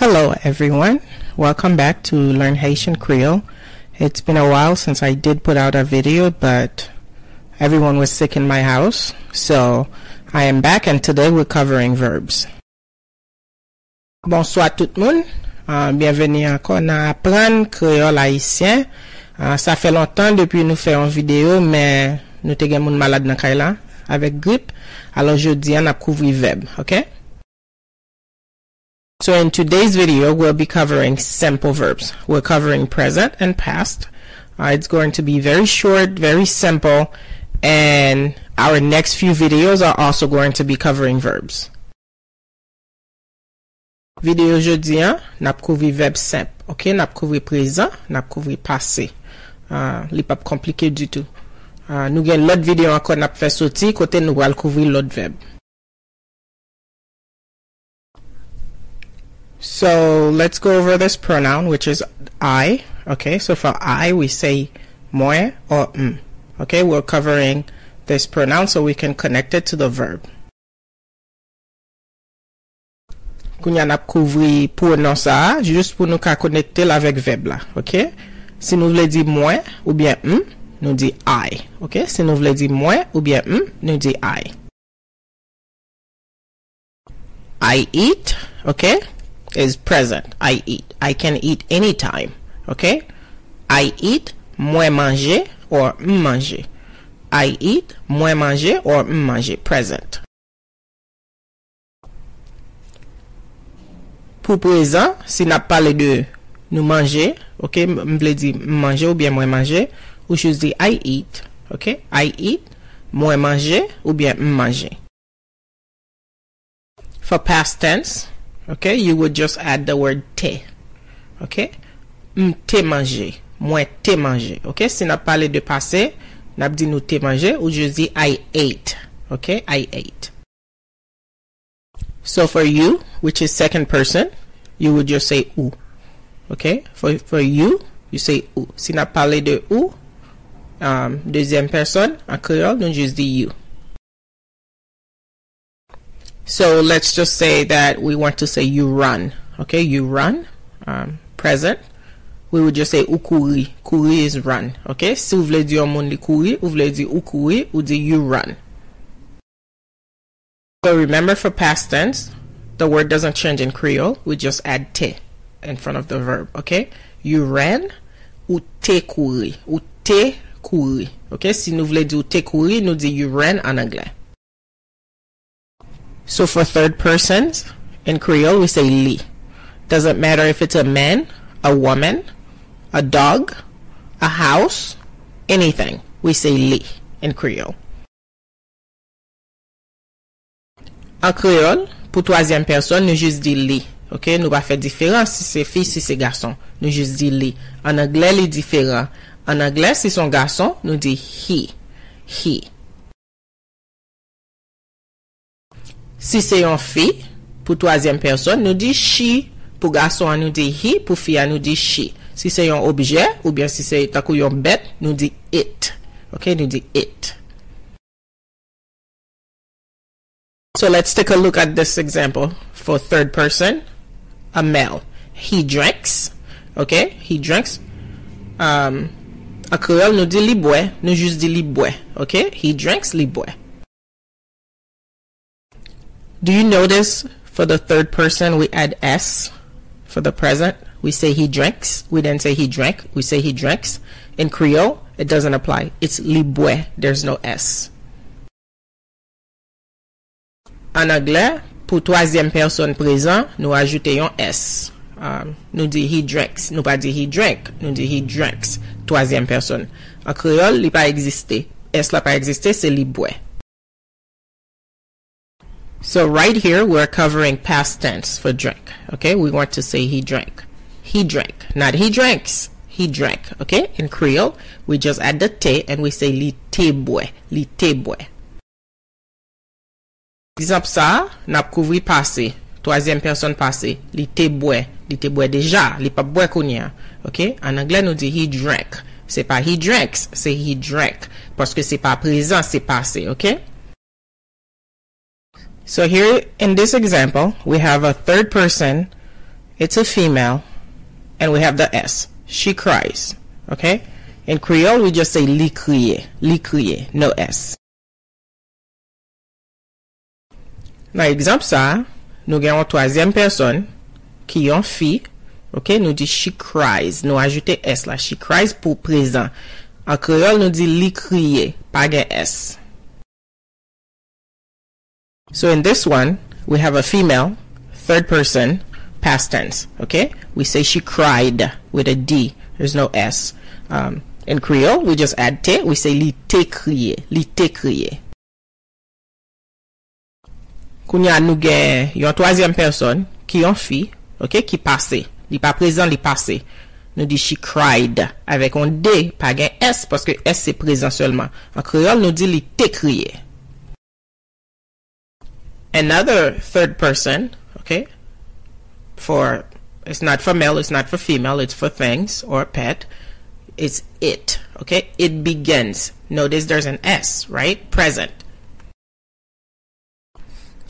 Hello, everyone. Welcome back to Learn Haitian Creole. It's been a while since I did put out a video, but everyone was sick in my house, so I am back and today we're covering verbs. Bonsoir tout le monde. Uh, bienvenue encore dans Apprendre Créole Haïtien. Uh, ça fait longtemps depuis nous faire une vidéo, mais nous te gen moun malade dans Kaila avec grippe. Alors jeudi, on a couvert verbe, ok? So in today's video, we'll be covering simple verbs. We're covering present and past. Uh, it's going to be very short, very simple, and our next few videos are also going to be covering verbs. Video jodi an, nap kouvri verb simple, ok? Nap kouvri présent, nap kouvri passé. Uh, li pap komplike du tout. Uh, nou gen lot videyo ankon ap fè soti kote nou wal kouvri lot veb. So, let's go over this pronoun which is I. Okay, so for I we say moi or m. Okay, we're covering this pronoun so we can connect it to the verb. Kounyan ap kouvri pronoun sa, jist pou nou ka konekte la vek veb la. Okay, si nou vle di moi ou bien m. nou di I. Ok? Se nou vle di mwen ou bien m, nou di I. I eat, ok? Is present. I eat. I can eat anytime. Ok? I eat, mwen manje or m manje. I eat, mwen manje or m manje. Present. Pou prezant, si nap pale de nou manje, ok? M vle di manje ou bien mwen manje. ou jous di I eat, ok? I eat, mwen manje ou bien m manje. For past tense, ok, you would just add the word te, ok? M te manje, mwen te manje, ok? Si nap pale de pase, nap di nou te manje ou jous di I ate, ok? I ate. So for you, which is second person, you would just say ou. Ok? For, for you, you say ou. Si na pale de ou, um, deuxième personne, en créole, nou just di you. So let's just say that we want to say you run. Okay, you run. Um, present. We would just say ou kouri. Kouri is run. Okay, si ou vle di yon moun li kouri, ou vle di ou kouri, ou di you run. So remember for past tense, the word doesn't change in Creole. We just add te in front of the verb. Okay, you ran, ou te kouri. Ou te kouri. Ok, si nou vle di ou te kouri, nou di you ran an anglè. So for third persons, in Creole we say li. Doesn't matter if it's a man, a woman, a dog, a house, anything. We say li in Creole. An Creole, pou toazyen person, nou jist di li. Ok, nou pa fe diferans si se fi, si se gason. Nou jist di li. An anglè li diferans. An anglè, si son gason, nou di he. He. Si se yon fi, pou toazyen person, nou di she. Pou gason an nou di he, pou fi an nou di she. Si se yon obje, ou bien si se takou yon bet, nou di it. Ok, nou di it. So let's take a look at this example for third person. A male. He drinks. Okay, he drinks. Um, a créole nous dit li boit, nous juste dit li. Okay, he drinks li. Do you notice for the third person we add S for the present? We say he drinks. We didn't say he drank. We say he drinks. In Creole, it doesn't apply. It's li. There's no S. En anglais, pour troisième personne présent, nous ajoutons S. Um, nous dit he drinks. Nous pas dit he drank. Nous dit he drinks. Troisième personne. En créole, il pas existé. S la pas existé, c'est li boit. So right here, we're covering past tense for drink. Okay, we want to say he drank. He drank, not he drinks. He drank. Okay, in Creole, we just add the te and we say li te boy, li te boy. Exemple ça, n'a couvri passé, troisième personne passé, li te boy, li te boy déjà, li pas boy kounya. Okay, en anglais nous dit he drank. Se pa he drinks, se he drank. Paske se pa prezant, se pase, ok? So here in this example, we have a third person. It's a female. And we have the S. She cries, ok? In Creole, we just say li kriye. Li kriye, no S. Nan ekzamp sa, nou gen yon toazem person ki yon fi, ok, nou di she cries, nou ajoute S la, she cries pou prezant. An kreol nou di li kriye, pa gen S. So in this one, we have a female, third person, past tense, ok? We say she cried with a D, there's no S. Um, in Creole, we just add te, we say li te kriye, li te kriye. Kounya nou gen yon toazem person ki yon fi, ok, ki pase. Li pa prezant, li pase. Nou di she cried. Avek on D, pa gen S, paske S se prezant selman. An kreol nou di li te kriye. Another third person, ok, for, it's not for male, it's not for female, it's for things or pet. It's it, ok? It begins. Notice there's an S, right? Present.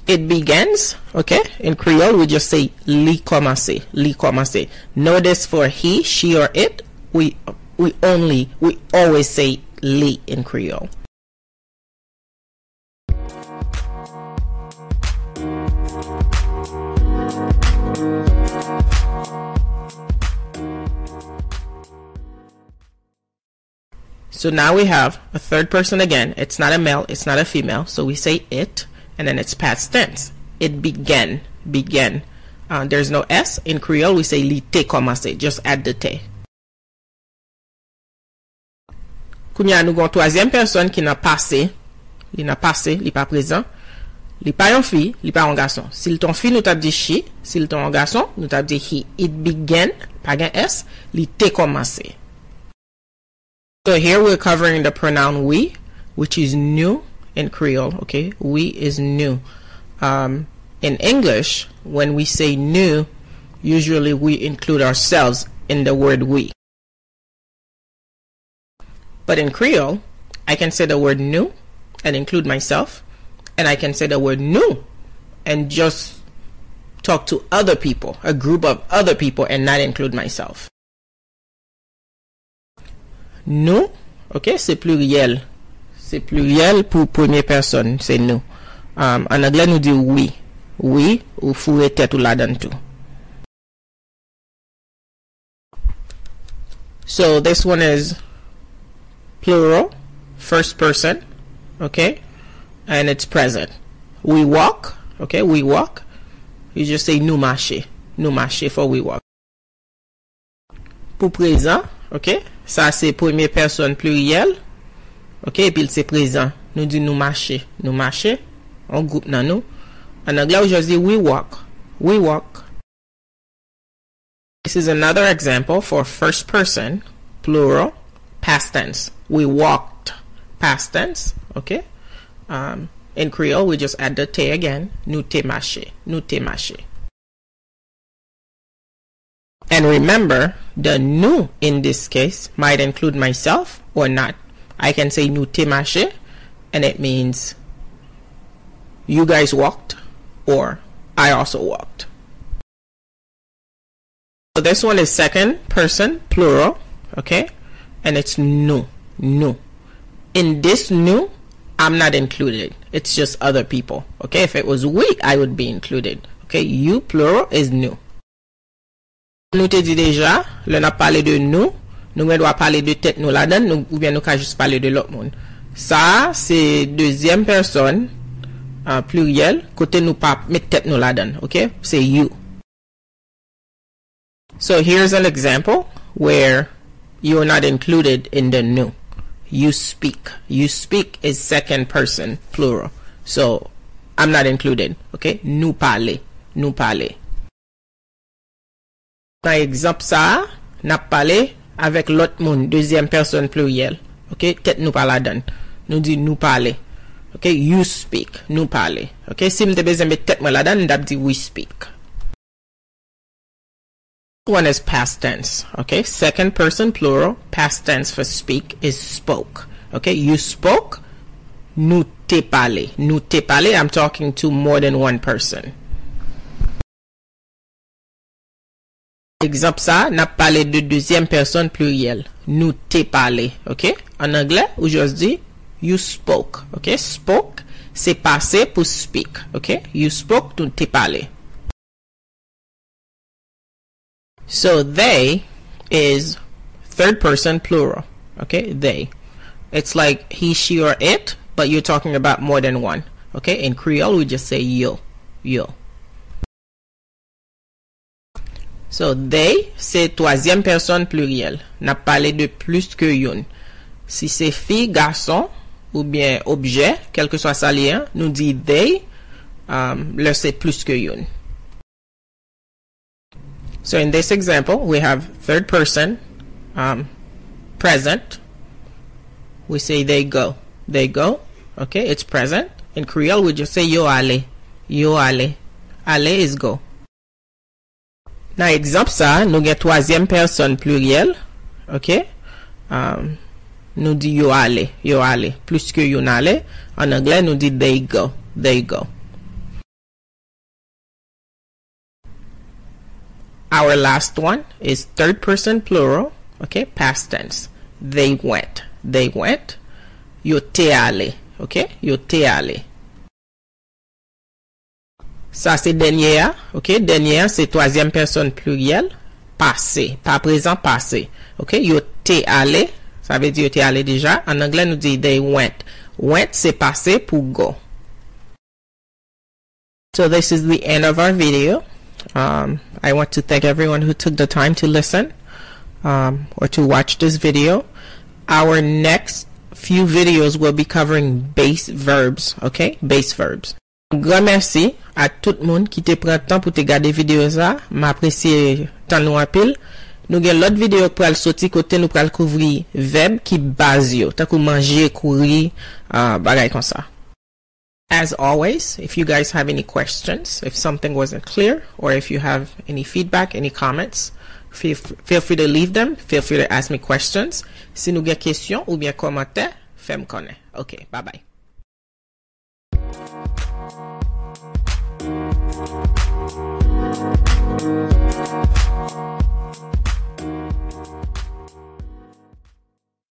It begins, okay? In Creole, we just say li commence, li commence. Notice for he, she, or it, we we only we always say li in Creole. So now we have a third person again. It's not a male, it's not a female. So we say it and then it's past tense. It began, began. Uh, there's no S. In Creole, we say li te komanse, just add the te. Kounya nou gon toazyen person ki nan pase, li nan pase, li pa prezan, li pa yon fi, li pa yon gason. Si li ton fi, nou tap di she, si li ton yon gason, nou tap di he. It began, pa gen S, li te komanse. So here we're covering the pronoun we, which is new, in Creole, okay? We is new. Um, in English, when we say new, usually we include ourselves in the word we. But in Creole, I can say the word new and include myself, and I can say the word new and just talk to other people, a group of other people, and not include myself. Nous, ok, c'est pluriel. c'est pluriel pour première personne, c'est nous. Um, en anglais, nous dit oui. Oui, ou fourrer tête ou là-dedans tout. So this one is plural, first person, okay? And it's present. We walk, okay? We walk. You just say nous marcher. Nous marcher for we walk. Pour présent, okay? Ça c'est première personne pluriel. Ok, epil se prezant. Nou di nou mache. Nou mache. On group nan nou. An we just di we walk. We walk. This is another example for first person, plural, past tense. We walked. Past tense. Okay. Um, in Creole, we just add the te again. Nou te mache. Nou te mache. And remember, the nous in this case might include myself or not. I can say nous te mache, and it means you guys walked or I also walked. So this one is second person plural, okay? And it's nous, nous. In this nous, I'm not included. It's just other people. Okay? If it was we, I would be included. Okay? You plural is nous. Nou te di deja, le na pale de nou, nou men wap pale de tet nou la den, nou, ou bien nou ka jist pale de lot moun. Sa, se dezyem person, uh, pluriel, kote nou pa met tet nou la den, ok? Se you. So, here's an example where you're not included in the nou. You speak. You speak is second person, plural. So, I'm not included, ok? Nou pale. Nou pale. Nan ekzamp sa, nap pale, avèk lot moun, dezyen person pluriel. Ok, tet nou pala dan. Nou di nou pale. Ok, you speak, nou pale. Ok, si mte bezembe tet mwen la dan, ndap di we speak. One is past tense. Ok, second person plural, past tense for speak is spoke. Ok, you spoke, nou te pale. Nou te pale, I'm talking to more than one person. Exemple ça, n'a parlé de deuxième personne pluriel. Nou te pale. Ok, en anglais, dit, you spoke. Ok, spoke, c'est passé pour speak. Ok, you spoke, nou te pale. So they is third person plural. Okay, they. It's like he, she, or it, but you're talking about more than one. Okay, in Creole we just say yo, yo. So they c'est troisième personne pluriel. N'a parlé de plus que yon. Si c'est fille, garçon ou bien objet, quel que soit sa lien, nous dit they, um, le c'est plus que yon. So in this example, we have third person um, present. We say they go. They go. Okay, it's present. In Creole, we just say yo ale. Yo ale. Ale is go. Nan ekzamp sa, nou gen toazyem person pluriel, ok? Um, nou di yo ale, yo ale, plus ke yon ale, an angle nou di they go, they go. Our last one is third person plural, ok? Past tense. They went, they went. Yo te ale, ok? Yo te ale. Ça c'est dernier, ok? Dernier c'est troisième personne pluriel, passé, pas présent, passé. Ok? Yo te ale, ça veut dire yo te ale déjà. En anglais nous dit they went. Went c'est passé pour go. So this is the end of our video. Um, I want to thank everyone who took the time to listen um, or to watch this video. Our next few videos will be covering base verbs, okay? Base verbs. Gran mersi a tout moun ki te pren tan pou te gade videyo za. Ma apresye tan nou apil. Nou gen lot videyo pral soti kote nou pral kouvri veb ki baz yo. Takou manje, kouri, uh, bagay kon sa. As always, if you guys have any questions, if something wasn't clear, or if you have any feedback, any comments, feel, feel free to leave them. Feel free to ask me questions. Si nou gen kesyon ou bien komante, fem konen. Ok, bye bye.